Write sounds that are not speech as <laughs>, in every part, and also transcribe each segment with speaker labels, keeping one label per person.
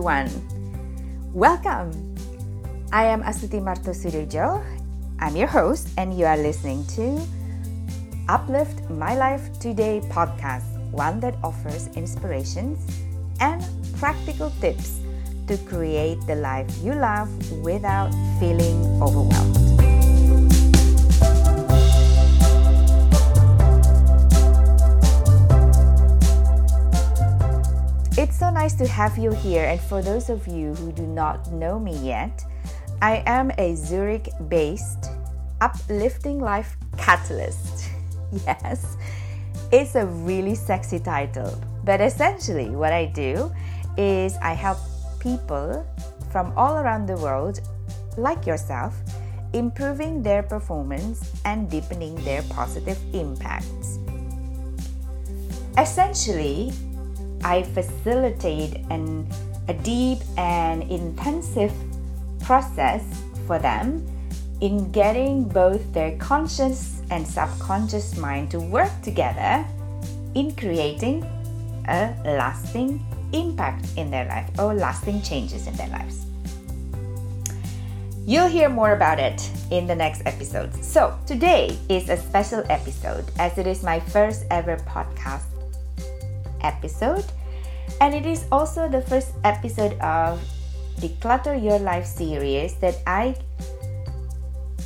Speaker 1: everyone. Welcome. I am Astuti Marto. I'm your host, and you are listening to Uplift My Life Today podcast, one that offers inspirations and practical tips to create the life you love without feeling overwhelmed. It's so nice to have you here, and for those of you who do not know me yet, I am a Zurich based uplifting life catalyst. <laughs> yes, it's a really sexy title, but essentially, what I do is I help people from all around the world, like yourself, improving their performance and deepening their positive impacts. Essentially, I facilitate an, a deep and intensive process for them in getting both their conscious and subconscious mind to work together in creating a lasting impact in their life or lasting changes in their lives. You'll hear more about it in the next episode. So, today is a special episode as it is my first ever podcast episode, and it is also the first episode of Declutter Your Life series that I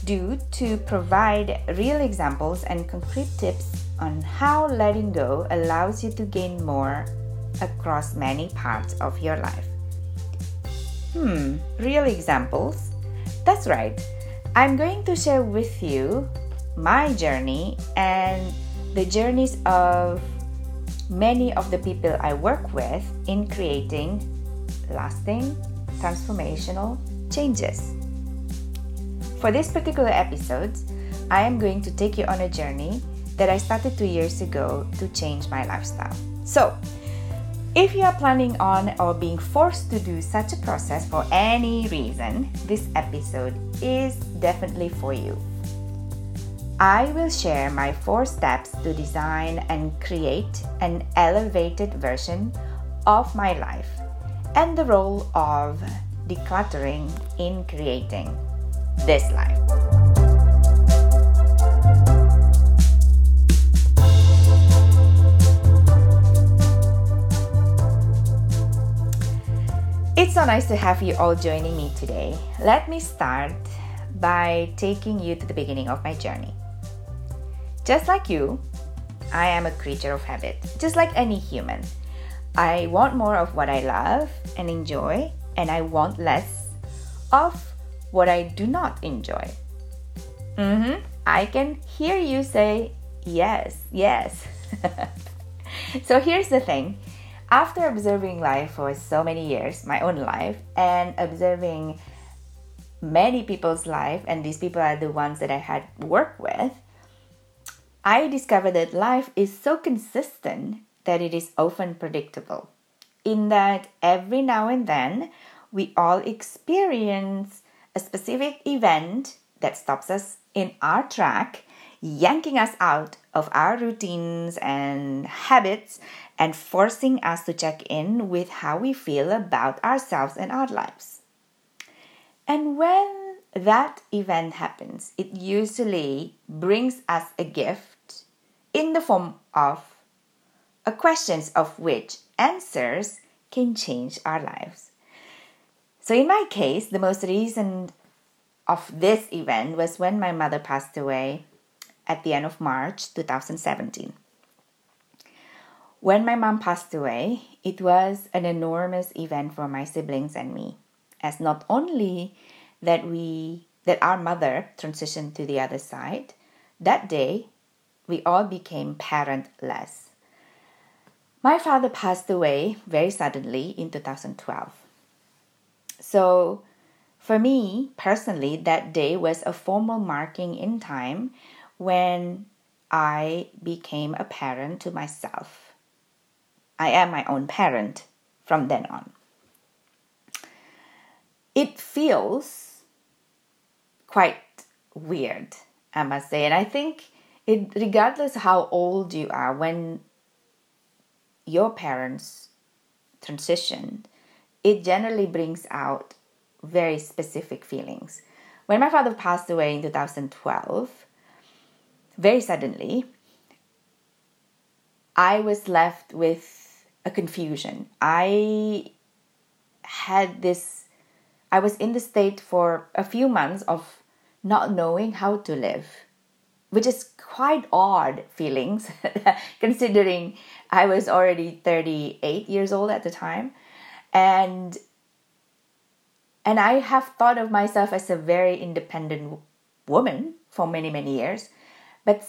Speaker 1: do to provide real examples and concrete tips on how letting go allows you to gain more across many parts of your life. Hmm, real examples? That's right. I'm going to share with you my journey and the journeys of many of the people I work with in creating lasting, transformational changes. For this particular episode, I am going to take you on a journey that I started two years ago to change my lifestyle. So, if you are planning on or being forced to do such a process for any reason, this episode is definitely for you. I will share my four steps to design and create an elevated version of my life and the role of decluttering in creating this life. It's so nice to have you all joining me today. Let me start by taking you to the beginning of my journey. Just like you, I am a creature of habit, just like any human. I want more of what I love and enjoy, and I want less of what I do not enjoy. Mm-hmm. I can hear you say yes, yes. <laughs> so here's the thing after observing life for so many years, my own life, and observing many people's life, and these people are the ones that I had worked with, I discovered that life is so consistent that it is often predictable. In that every now and then we all experience a specific event that stops us in our track, yanking us out of our routines and habits and forcing us to check in with how we feel about ourselves and our lives. And when that event happens, it usually brings us a gift in the form of questions of which answers can change our lives. So in my case, the most recent of this event was when my mother passed away at the end of March 2017. When my mom passed away, it was an enormous event for my siblings and me, as not only that we that our mother transitioned to the other side, that day we all became parentless. My father passed away very suddenly in 2012. So, for me personally, that day was a formal marking in time when I became a parent to myself. I am my own parent from then on. It feels quite weird, I must say, and I think it regardless how old you are when your parents transitioned it generally brings out very specific feelings. When my father passed away in 2012, very suddenly, I was left with a confusion. I had this, I was in the state for a few months of not knowing how to live, which is quite odd feelings <laughs> considering I was already 38 years old at the time. And and I have thought of myself as a very independent woman for many many years, but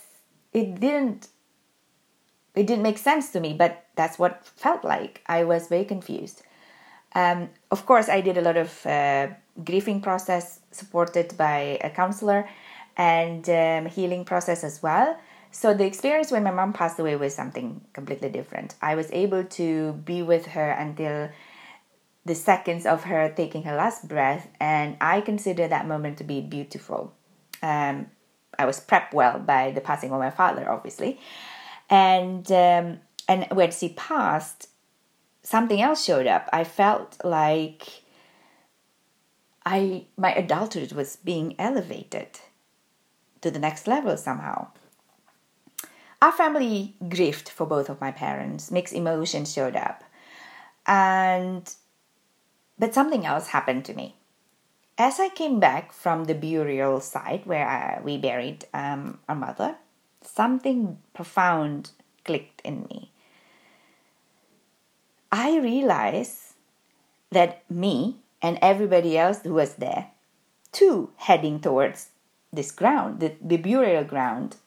Speaker 1: it didn't it didn't make sense to me. But that's what felt like. I was very confused. Um, of course, I did a lot of uh, grieving process supported by a counselor and um, healing process as well. So the experience when my mom passed away was something completely different. I was able to be with her until the seconds of her taking her last breath, and I consider that moment to be beautiful. Um, I was prepped well by the passing of my father, obviously, and um, and when she passed, something else showed up. I felt like I my adulthood was being elevated to the next level somehow. Our family grieved for both of my parents. Mixed emotions showed up, and but something else happened to me. As I came back from the burial site where I, we buried um, our mother, something profound clicked in me. I realized that me and everybody else who was there, too, heading towards this ground, the, the burial ground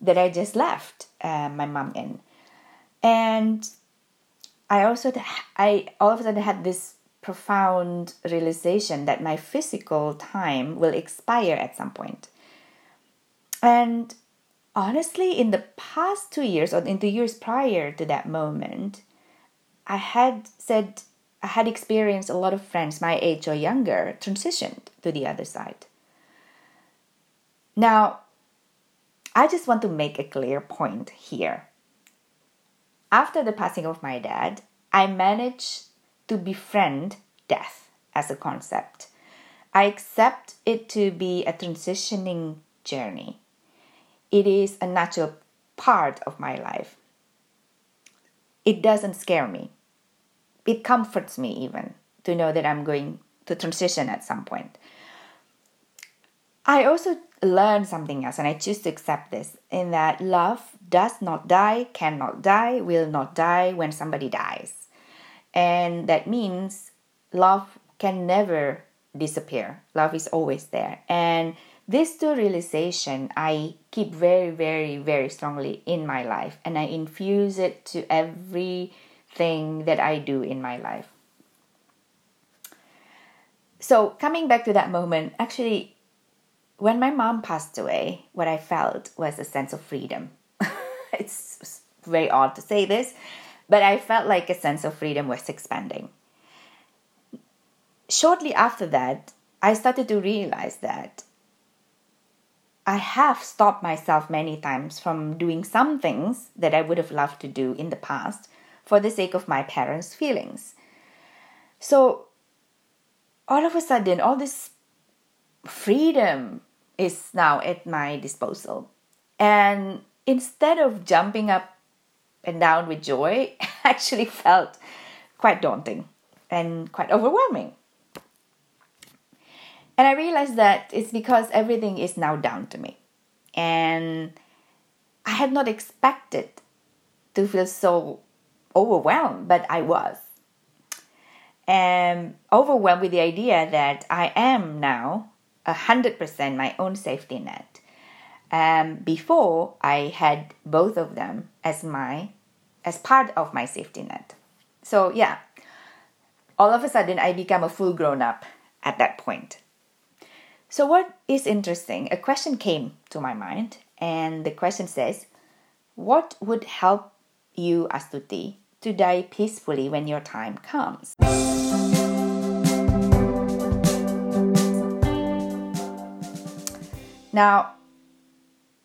Speaker 1: that I just left uh, my mom in. And I also, I all of a sudden had this profound realization that my physical time will expire at some point. And honestly, in the past two years or in the years prior to that moment, I had said I had experienced a lot of friends my age or younger transitioned to the other side. Now, I just want to make a clear point here. After the passing of my dad, I managed to befriend death as a concept. I accept it to be a transitioning journey. It is a natural part of my life. It doesn't scare me. It comforts me even to know that I'm going to transition at some point. I also learned something else, and I choose to accept this in that love does not die, cannot die, will not die when somebody dies. And that means love can never disappear. Love is always there. And this two realization I keep very, very, very strongly in my life and I infuse it to everything that I do in my life. So coming back to that moment, actually when my mom passed away, what I felt was a sense of freedom. <laughs> it's very odd to say this, but I felt like a sense of freedom was expanding. Shortly after that, I started to realize that I have stopped myself many times from doing some things that I would have loved to do in the past for the sake of my parents' feelings. So, all of a sudden, all this freedom is now at my disposal. And instead of jumping up and down with joy <laughs> actually felt quite daunting and quite overwhelming. And I realized that it's because everything is now down to me. And I had not expected to feel so overwhelmed, but I was. And overwhelmed with the idea that I am now 100% my own safety net um, before I had both of them as my as part of my safety net. So yeah, all of a sudden I become a full grown up at that point. So what is interesting? A question came to my mind, and the question says, "What would help you, Astuti, to die peacefully when your time comes?" Now,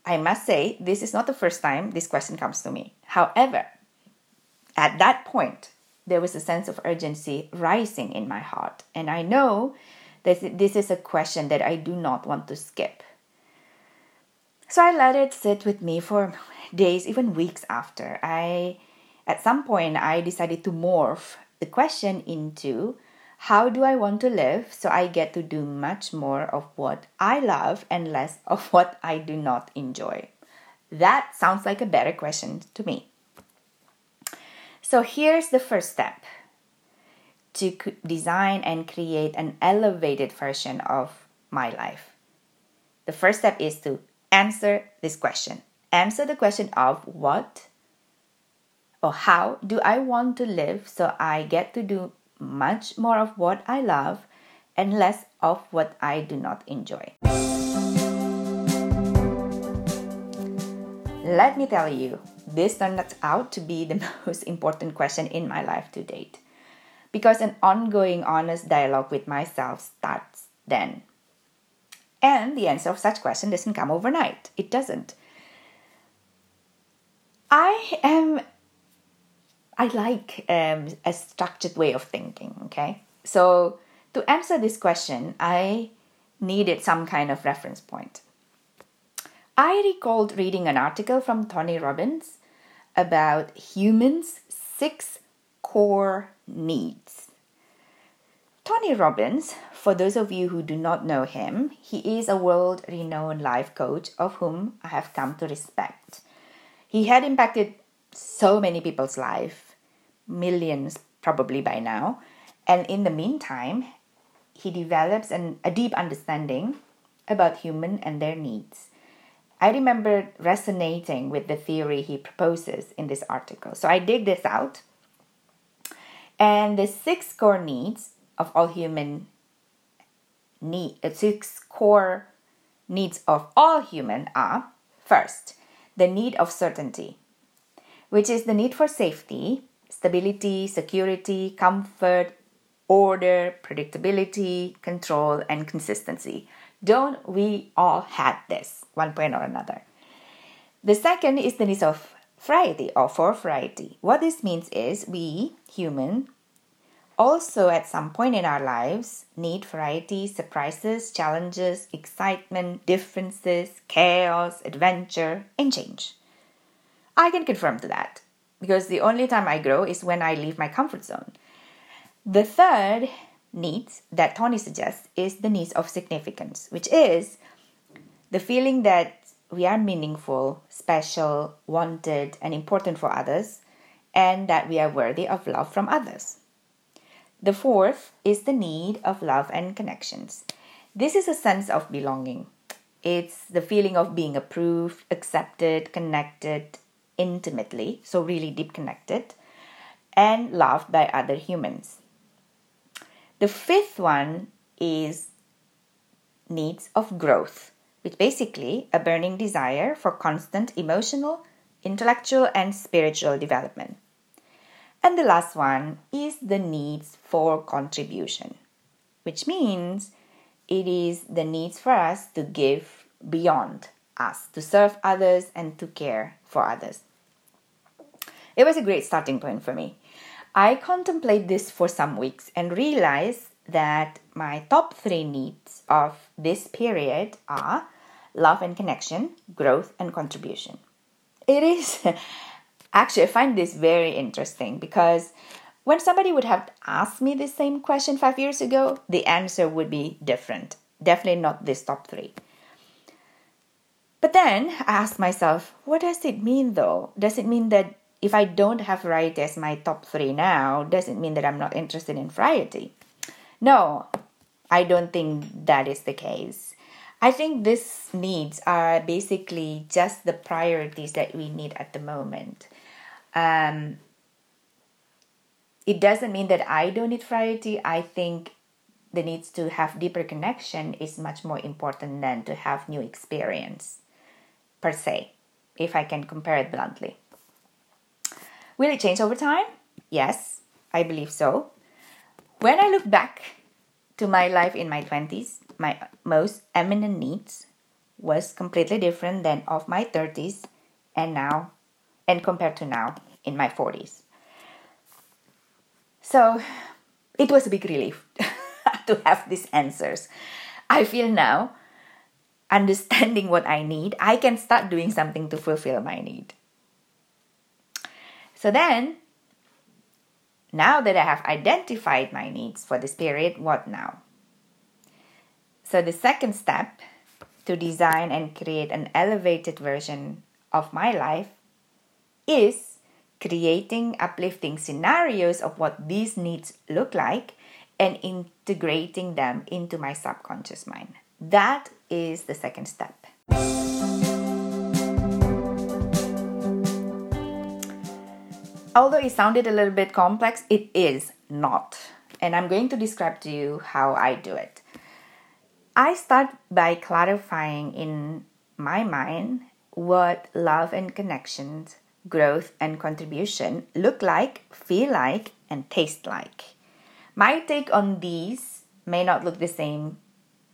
Speaker 1: I must say, this is not the first time this question comes to me. However, at that point, there was a sense of urgency rising in my heart. And I know that this is a question that I do not want to skip. So I let it sit with me for days, even weeks after. I at some point I decided to morph the question into how do I want to live so I get to do much more of what I love and less of <laughs> what I do not enjoy? That sounds like a better question to me. So here's the first step to design and create an elevated version of my life. The first step is to answer this question. Answer the question of what or how do I want to live so I get to do much more of what I love and less of what I do not enjoy. Let me tell you, this turned out to be the <laughs> most important question in my life to date. Because an ongoing honest dialogue with myself starts then. And the answer of such question doesn't come overnight. It doesn't. I am I like um, a structured way of thinking, okay? So to answer this question, I needed some kind of reference point. I recalled reading an article from Tony Robbins about humans' six core needs. Tony Robbins, for those of you who do not know him, he is a world renowned life coach of whom I have come to respect. He had impacted so many people's life millions probably by now. And in the meantime, he develops an, a deep understanding about human and their needs. I remember resonating with the theory he proposes in this article. So I dig this out. And the six core needs of all human need, uh, six core needs of all human are first, the need of certainty, which is the need for safety, stability, security, comfort, order, predictability, control, and consistency. Don't we all have this one point or another? The second is the need of variety or for variety. What this means is we, human, also at some point in our lives need variety, surprises, challenges, excitement, differences, chaos, adventure, and change. I can confirm to that because the only time I grow is when I leave my comfort zone. The third need that Tony suggests is the need of significance, which is the feeling that we are meaningful, special, wanted, and important for others, and that we are worthy of love from others. The fourth is the need of love and connections. This is a sense of belonging. It's the feeling of being approved, accepted, connected, intimately, so really deep connected, and loved by other humans. The fifth one is needs of growth, which basically a burning desire for constant emotional, intellectual, and spiritual development. And the last one is the needs for contribution, which means it is the needs for us to give beyond us, to serve others and to care for others. It was a great starting point for me. I contemplate this for some weeks and realized that my top three needs of this period are love and connection, growth and contribution. It is <laughs> actually, I find this very interesting because when somebody would have asked me the same question five years ago, the answer would be different. Definitely not this top three. But then I asked myself, what does it mean though? Does it mean that if I don't have variety as my top three now, doesn't mean that I'm not interested in variety. No, I don't think that is the case. I think these needs are basically just the priorities that we need at the moment. Um, it doesn't mean that I don't need variety. I think the needs to have deeper connection is much more important than to have new experience per se, if I can compare it bluntly. Will it change over time? Yes, I believe so. When I look back to my life in my 20s, my most eminent needs was completely different than of my 30s and now and compared to now in my 40s. So it was a big relief <laughs> to have these answers. I feel now, understanding what I need, I can start doing something to fulfill my need. So then, now that I have identified my needs for this period, what now? So, the second step to design and create an elevated version of my life is creating uplifting scenarios of what these needs look like and integrating them into my subconscious mind. That is the second step. Although it sounded a little bit complex, it is not. And I'm going to describe to you how I do it. I start by clarifying in my mind what love and connections, growth and contribution look like, feel like, and taste like. My take on these may not look the same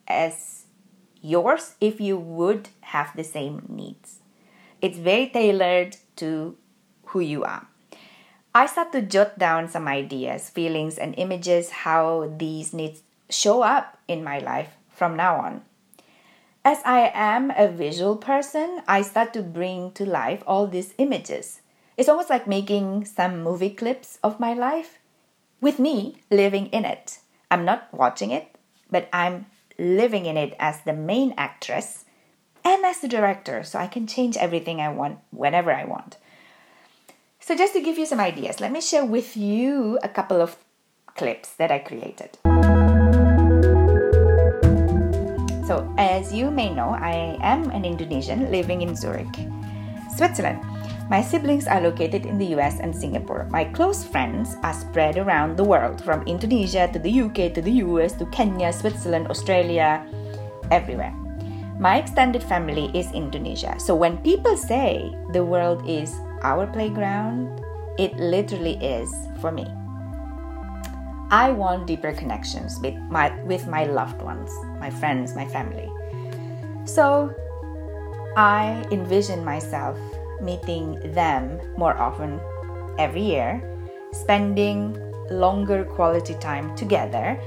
Speaker 1: as yours if you would have the same needs. It's very tailored to who you are. I start to jot down some ideas, feelings, and images how these needs show up in my life from now on. As I am a visual person, I start to bring to life all these images. It's almost like making some movie clips of my life with me living in it. I'm not watching it, but I'm living in it as the main actress and as the director, so I can change everything I want whenever I want. So, just to give you some ideas, let me share with you a couple of clips that I created. So, as you may know, I am an Indonesian living in Zurich, Switzerland. My siblings are located in the US and Singapore. My close friends are spread around the world, from Indonesia to the UK to the US to Kenya, Switzerland, Australia, everywhere. My extended family is Indonesia. So when people say the world is our playground, it literally is for me. I want deeper connections with my with my loved ones, my friends, my family. So I envision myself meeting them more often every year, spending longer quality time together,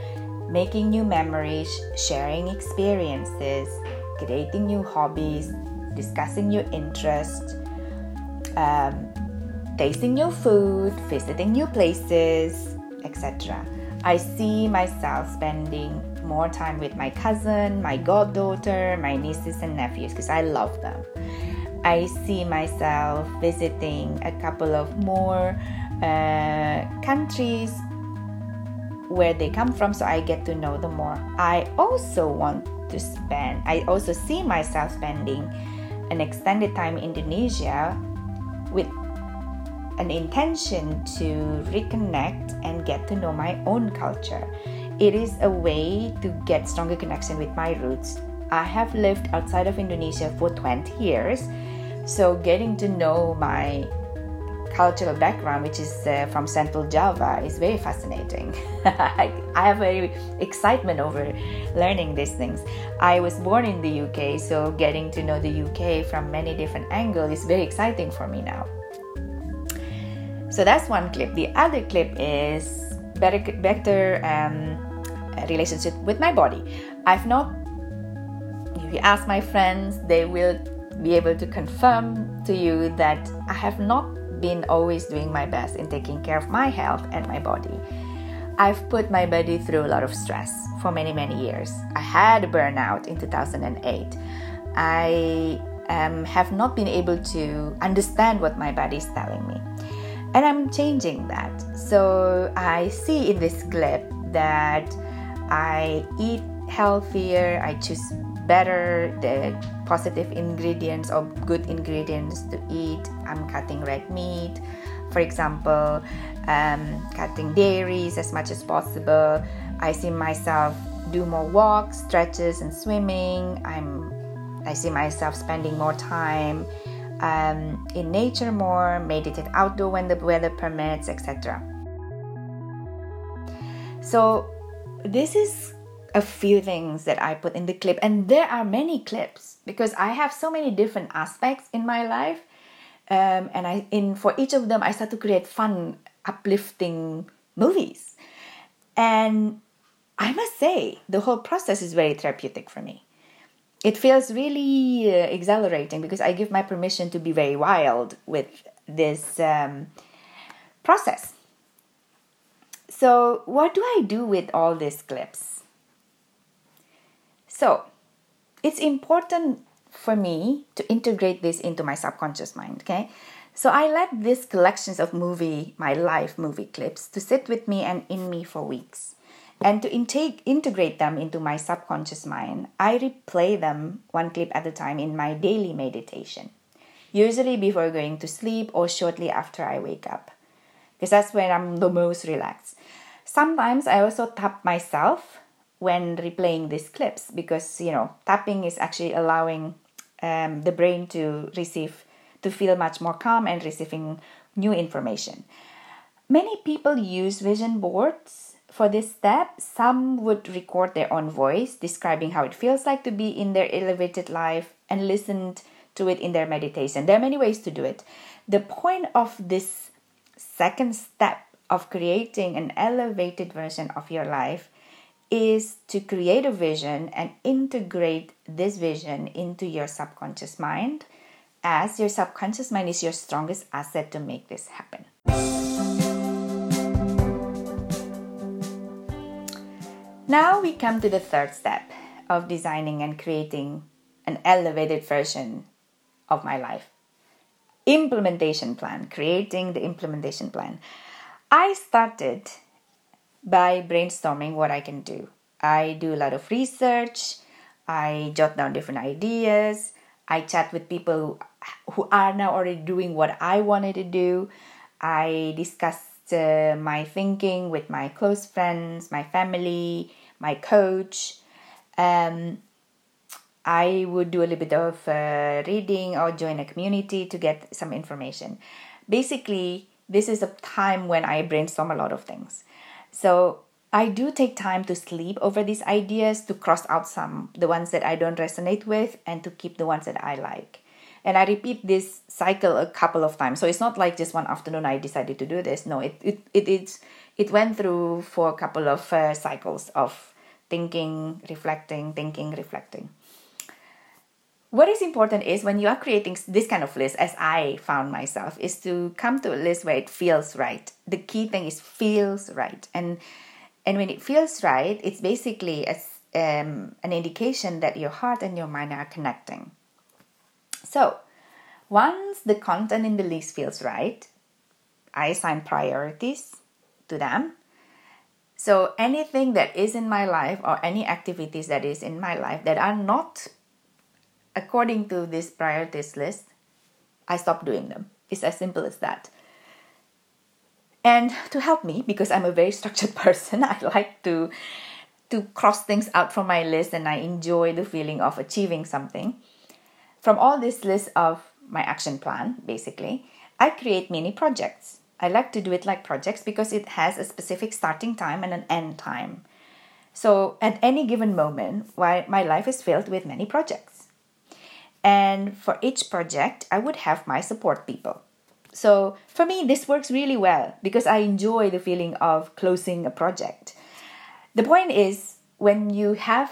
Speaker 1: making new memories, sharing experiences, creating new hobbies, discussing new interests um, tasting new food, visiting new places, etc. I see myself spending more time with my cousin, my goddaughter, my nieces and nephews because I love them. I see myself visiting a couple of more uh, countries where they come from so I get to know them more. I also want to spend, I also see myself spending an extended time in Indonesia with an intention to reconnect and get to know my own culture. It is a way to get stronger connection with my roots. I have lived outside of Indonesia for 20 years, so getting to know my cultural background, which is uh, from Central Java, is very fascinating. <laughs> I, have very excitement over learning these things. I was born in the UK, so getting to know the UK from many different angles is very exciting for me now. So that's one clip. The other clip is better, better um, relationship with my body. I've not. If you ask my friends, they will be able to confirm to you that I have not been always doing my best in taking care of my health and my body. I've put my body through a lot of stress for many, many years. I had a burnout in 2008. I um, have not been able to understand what my body is telling me. And I'm changing that. So I see in this clip that I eat healthier, I choose better the positive ingredients or good ingredients to eat. I'm cutting red meat, for example, um, cutting dairies as much as possible. I see myself do more walks, stretches, and swimming. I'm I see myself spending more time um, in nature more, meditate outdoor when the weather permits, etc. So this is a few things that I put in the clip, and there are many clips because I have so many different aspects in my life, um, and I in for each of them I start to create fun, uplifting movies. And I must say, the whole process is very therapeutic for me. It feels really uh, exhilarating because I give my permission to be very wild with this um, process. So, what do I do with all these clips? So, it's important for me to integrate this into my subconscious mind, okay? So I let these collections of movie, my life movie clips, to sit with me and in me for weeks. And to intake, integrate them into my subconscious mind, I replay them one clip at a time in my daily meditation, usually before going to sleep or shortly after I wake up, because that's when I'm the most relaxed. Sometimes I also tap myself when replaying these clips because you know tapping is actually allowing um, the brain to receive to feel much more calm and receiving new information. Many people use vision boards for this step. Some would record their own voice describing how it feels like to be in their elevated life and listened to it in their meditation. There are many ways to do it. The point of this second step of creating an elevated version of your life is to create a vision and integrate this vision into your subconscious mind as your subconscious mind is your strongest asset to make this happen. Now we come to the third step of designing and creating an elevated version of my life. Implementation plan, creating the implementation plan. I started by brainstorming what I can do. I do a lot of research, I jot down different ideas, I chat with people who are now already doing what I wanted to do. I discussed uh, my thinking with my close friends, my family, my coach. Um, I would do a little bit of uh, reading or join a community to get some information. Basically, this is a time when I brainstorm a lot of things. So I do take time to sleep over these ideas to cross out some, the ones that I don't resonate with, and to keep the ones that I like. And I repeat this cycle a couple of times. So it's not like just one afternoon I decided to do this. No, it it it it, it went through for a couple of uh, cycles of thinking, reflecting, thinking, reflecting. What is important is when you are creating this kind of list, as I found myself, is to come to a list where it feels right. The key thing is feels right, and and when it feels right, it's basically a, um, an indication that your heart and your mind are connecting. So, once the content in the list feels right, I assign priorities to them. So, anything that is in my life or any activities that is in my life that are not according to this priorities list, I stop doing them. It's as simple as that. And to help me, because I'm a very structured <laughs> person, I like to to cross things out from my list and I enjoy the feeling of achieving something from all this list of my action plan, basically, I create mini projects. I like to do it like projects because it has a specific starting time and an end time. So at any given moment, my life is filled with many projects. And for each project, I would have my support people. So for me, this works really well because I enjoy the feeling of closing a project. The point is, when you have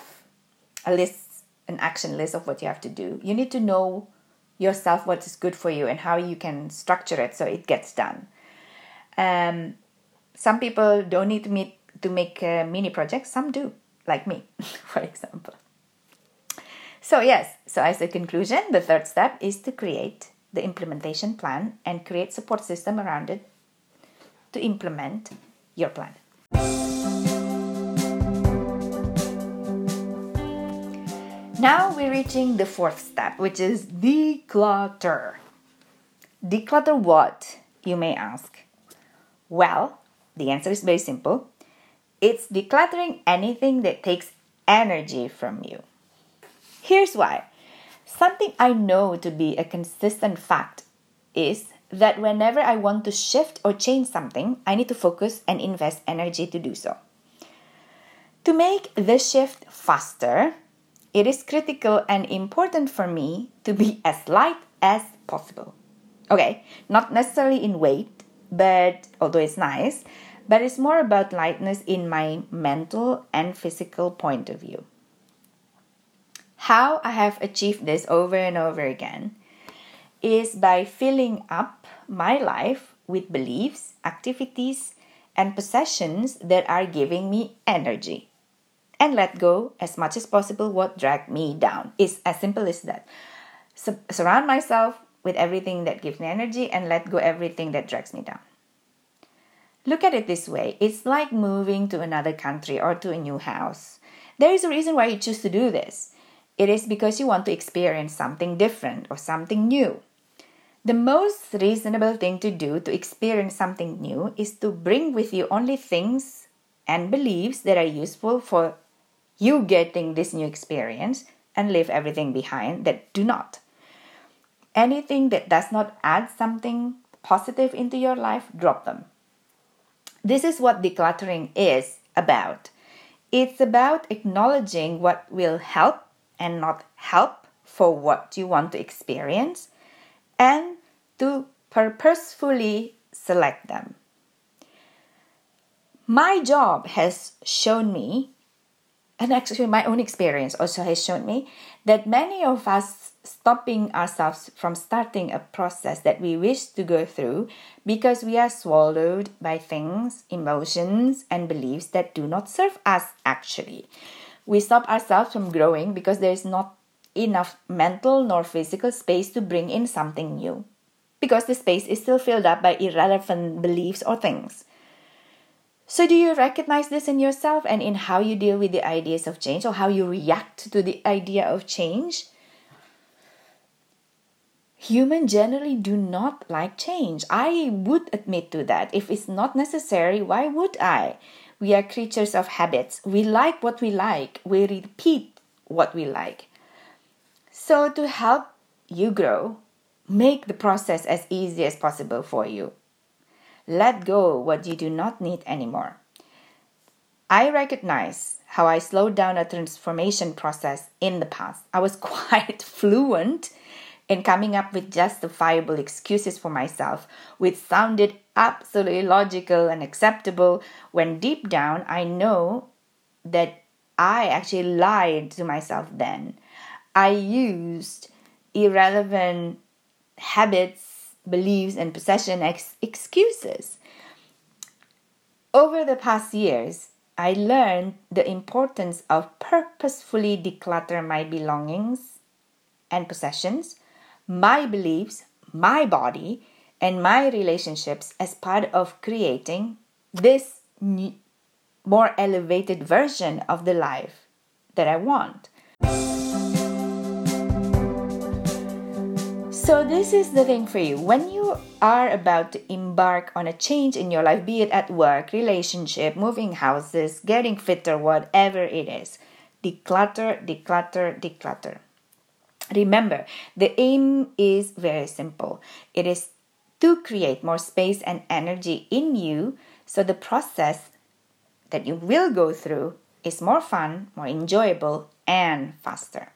Speaker 1: a list an action list of what you have to do. You need to know yourself what is good for you and how you can structure it so it gets done. Um, some people don't need to meet to make uh, mini projects. Some do, like me, <laughs> for example. So yes, so as a conclusion, the third step is to create the implementation plan and create support system around it to implement your plan. Now we're reaching the fourth step, which is declutter. Declutter what, you may ask? Well, the answer is very simple it's decluttering anything that takes energy from you. Here's why. Something I know to be a consistent fact is that whenever I want to shift or change something, I need to focus and invest energy to do so. To make the shift faster, it is critical and important for me to be as light as possible. Okay, not necessarily in weight, but although it's nice, but it's more about lightness in my mental and physical point of view. How I have achieved this over and over again is by filling up my life with beliefs, activities, and possessions that are giving me energy. And let go as much as possible what drag me down. It's as simple as that. So, surround myself with everything that gives me energy and let go everything that drags me down. Look at it this way it's like moving to another country or to a new house. There is a reason why you choose to do this. It is because you want to experience something different or something new. The most reasonable thing to do to experience something new is to bring with you only things and beliefs that are useful for you getting this new experience and leave everything behind that do not. Anything that does not add something positive into your life, drop them. This is what decluttering is about. It's about acknowledging what will help and not help for what you want to experience and to purposefully select them. My job has shown me, and actually my own experience also has shown me, that many of us stopping ourselves from starting a process that we wish to go through because we are swallowed by things, emotions, and beliefs that do not serve us actually. We stop ourselves from growing because there is not enough mental nor physical space to bring in something new. Because the space is still filled up by irrelevant beliefs or things. So, do you recognize this in yourself and in how you deal with the ideas of change or how you react to the idea of change? Humans generally do not like change. I would admit to that. If it's not necessary, why would I? We are creatures of habits. We like what we like, we repeat what we like. So, to help you grow, make the process as easy as possible for you. Let go what you do not need anymore. I recognize how I slowed down a transformation process in the past. I was <laughs> quite fluent in coming up with justifiable excuses for myself, which sounded absolutely logical and acceptable, when deep down I know that I actually lied to myself then. I used irrelevant habits, beliefs, and possession ex- excuses. Over the past years, I learned the importance of purposefully declutter my belongings and possessions my beliefs, my body, and my relationships as part of creating this more elevated version of the life that I want. So, this is the thing for you. When you are about to embark on a change in your life, be it at work, relationship, moving houses, getting fitter, whatever it is, declutter, declutter, declutter. Remember, the aim is very simple it is to create more space and energy in you so the process that you will go through is more fun, more enjoyable, and faster.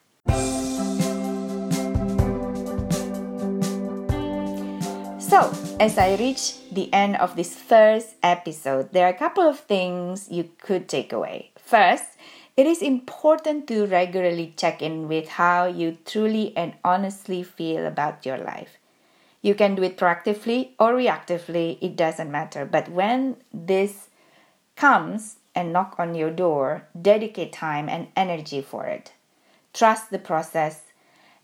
Speaker 1: So, as I reach the end of this first episode, there are a couple of things you could take away. First, it is important to regularly check in with how you truly and honestly feel about your life. You can do it proactively or reactively, it doesn't matter. But when this comes and knock on your door, dedicate time and energy for it. Trust the process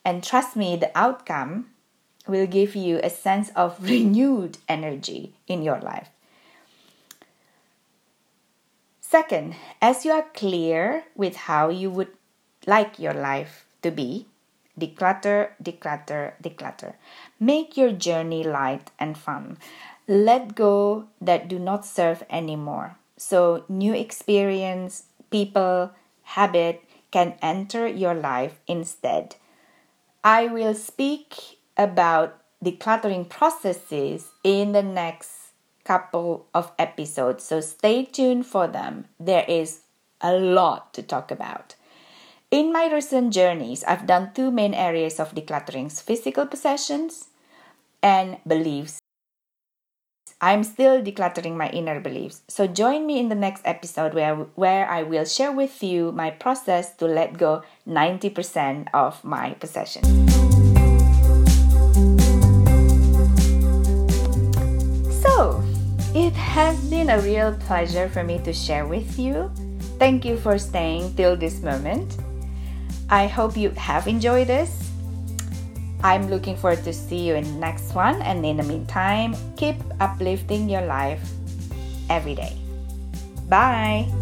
Speaker 1: and trust me, the outcome will give you a sense of <laughs> renewed energy in your life. Second, as you are clear with how you would like your life to be, declutter, declutter, declutter. Make your journey light and fun. Let go that do not serve anymore. So, new experience, people, habit can enter your life instead. I will speak about decluttering processes in the next couple of episodes, so stay tuned for them. There is a lot to talk about. In my recent journeys, I've done two main areas of decluttering physical possessions and beliefs. I'm still decluttering my inner beliefs. So join me in the next episode where, where I will share with you my process to let go 90% of my possessions. So, it has been a real pleasure for me to share with you. Thank you for staying till this moment. I hope you have enjoyed this I'm looking forward to see you in the next one. And in the meantime, keep uplifting your life every day. Bye.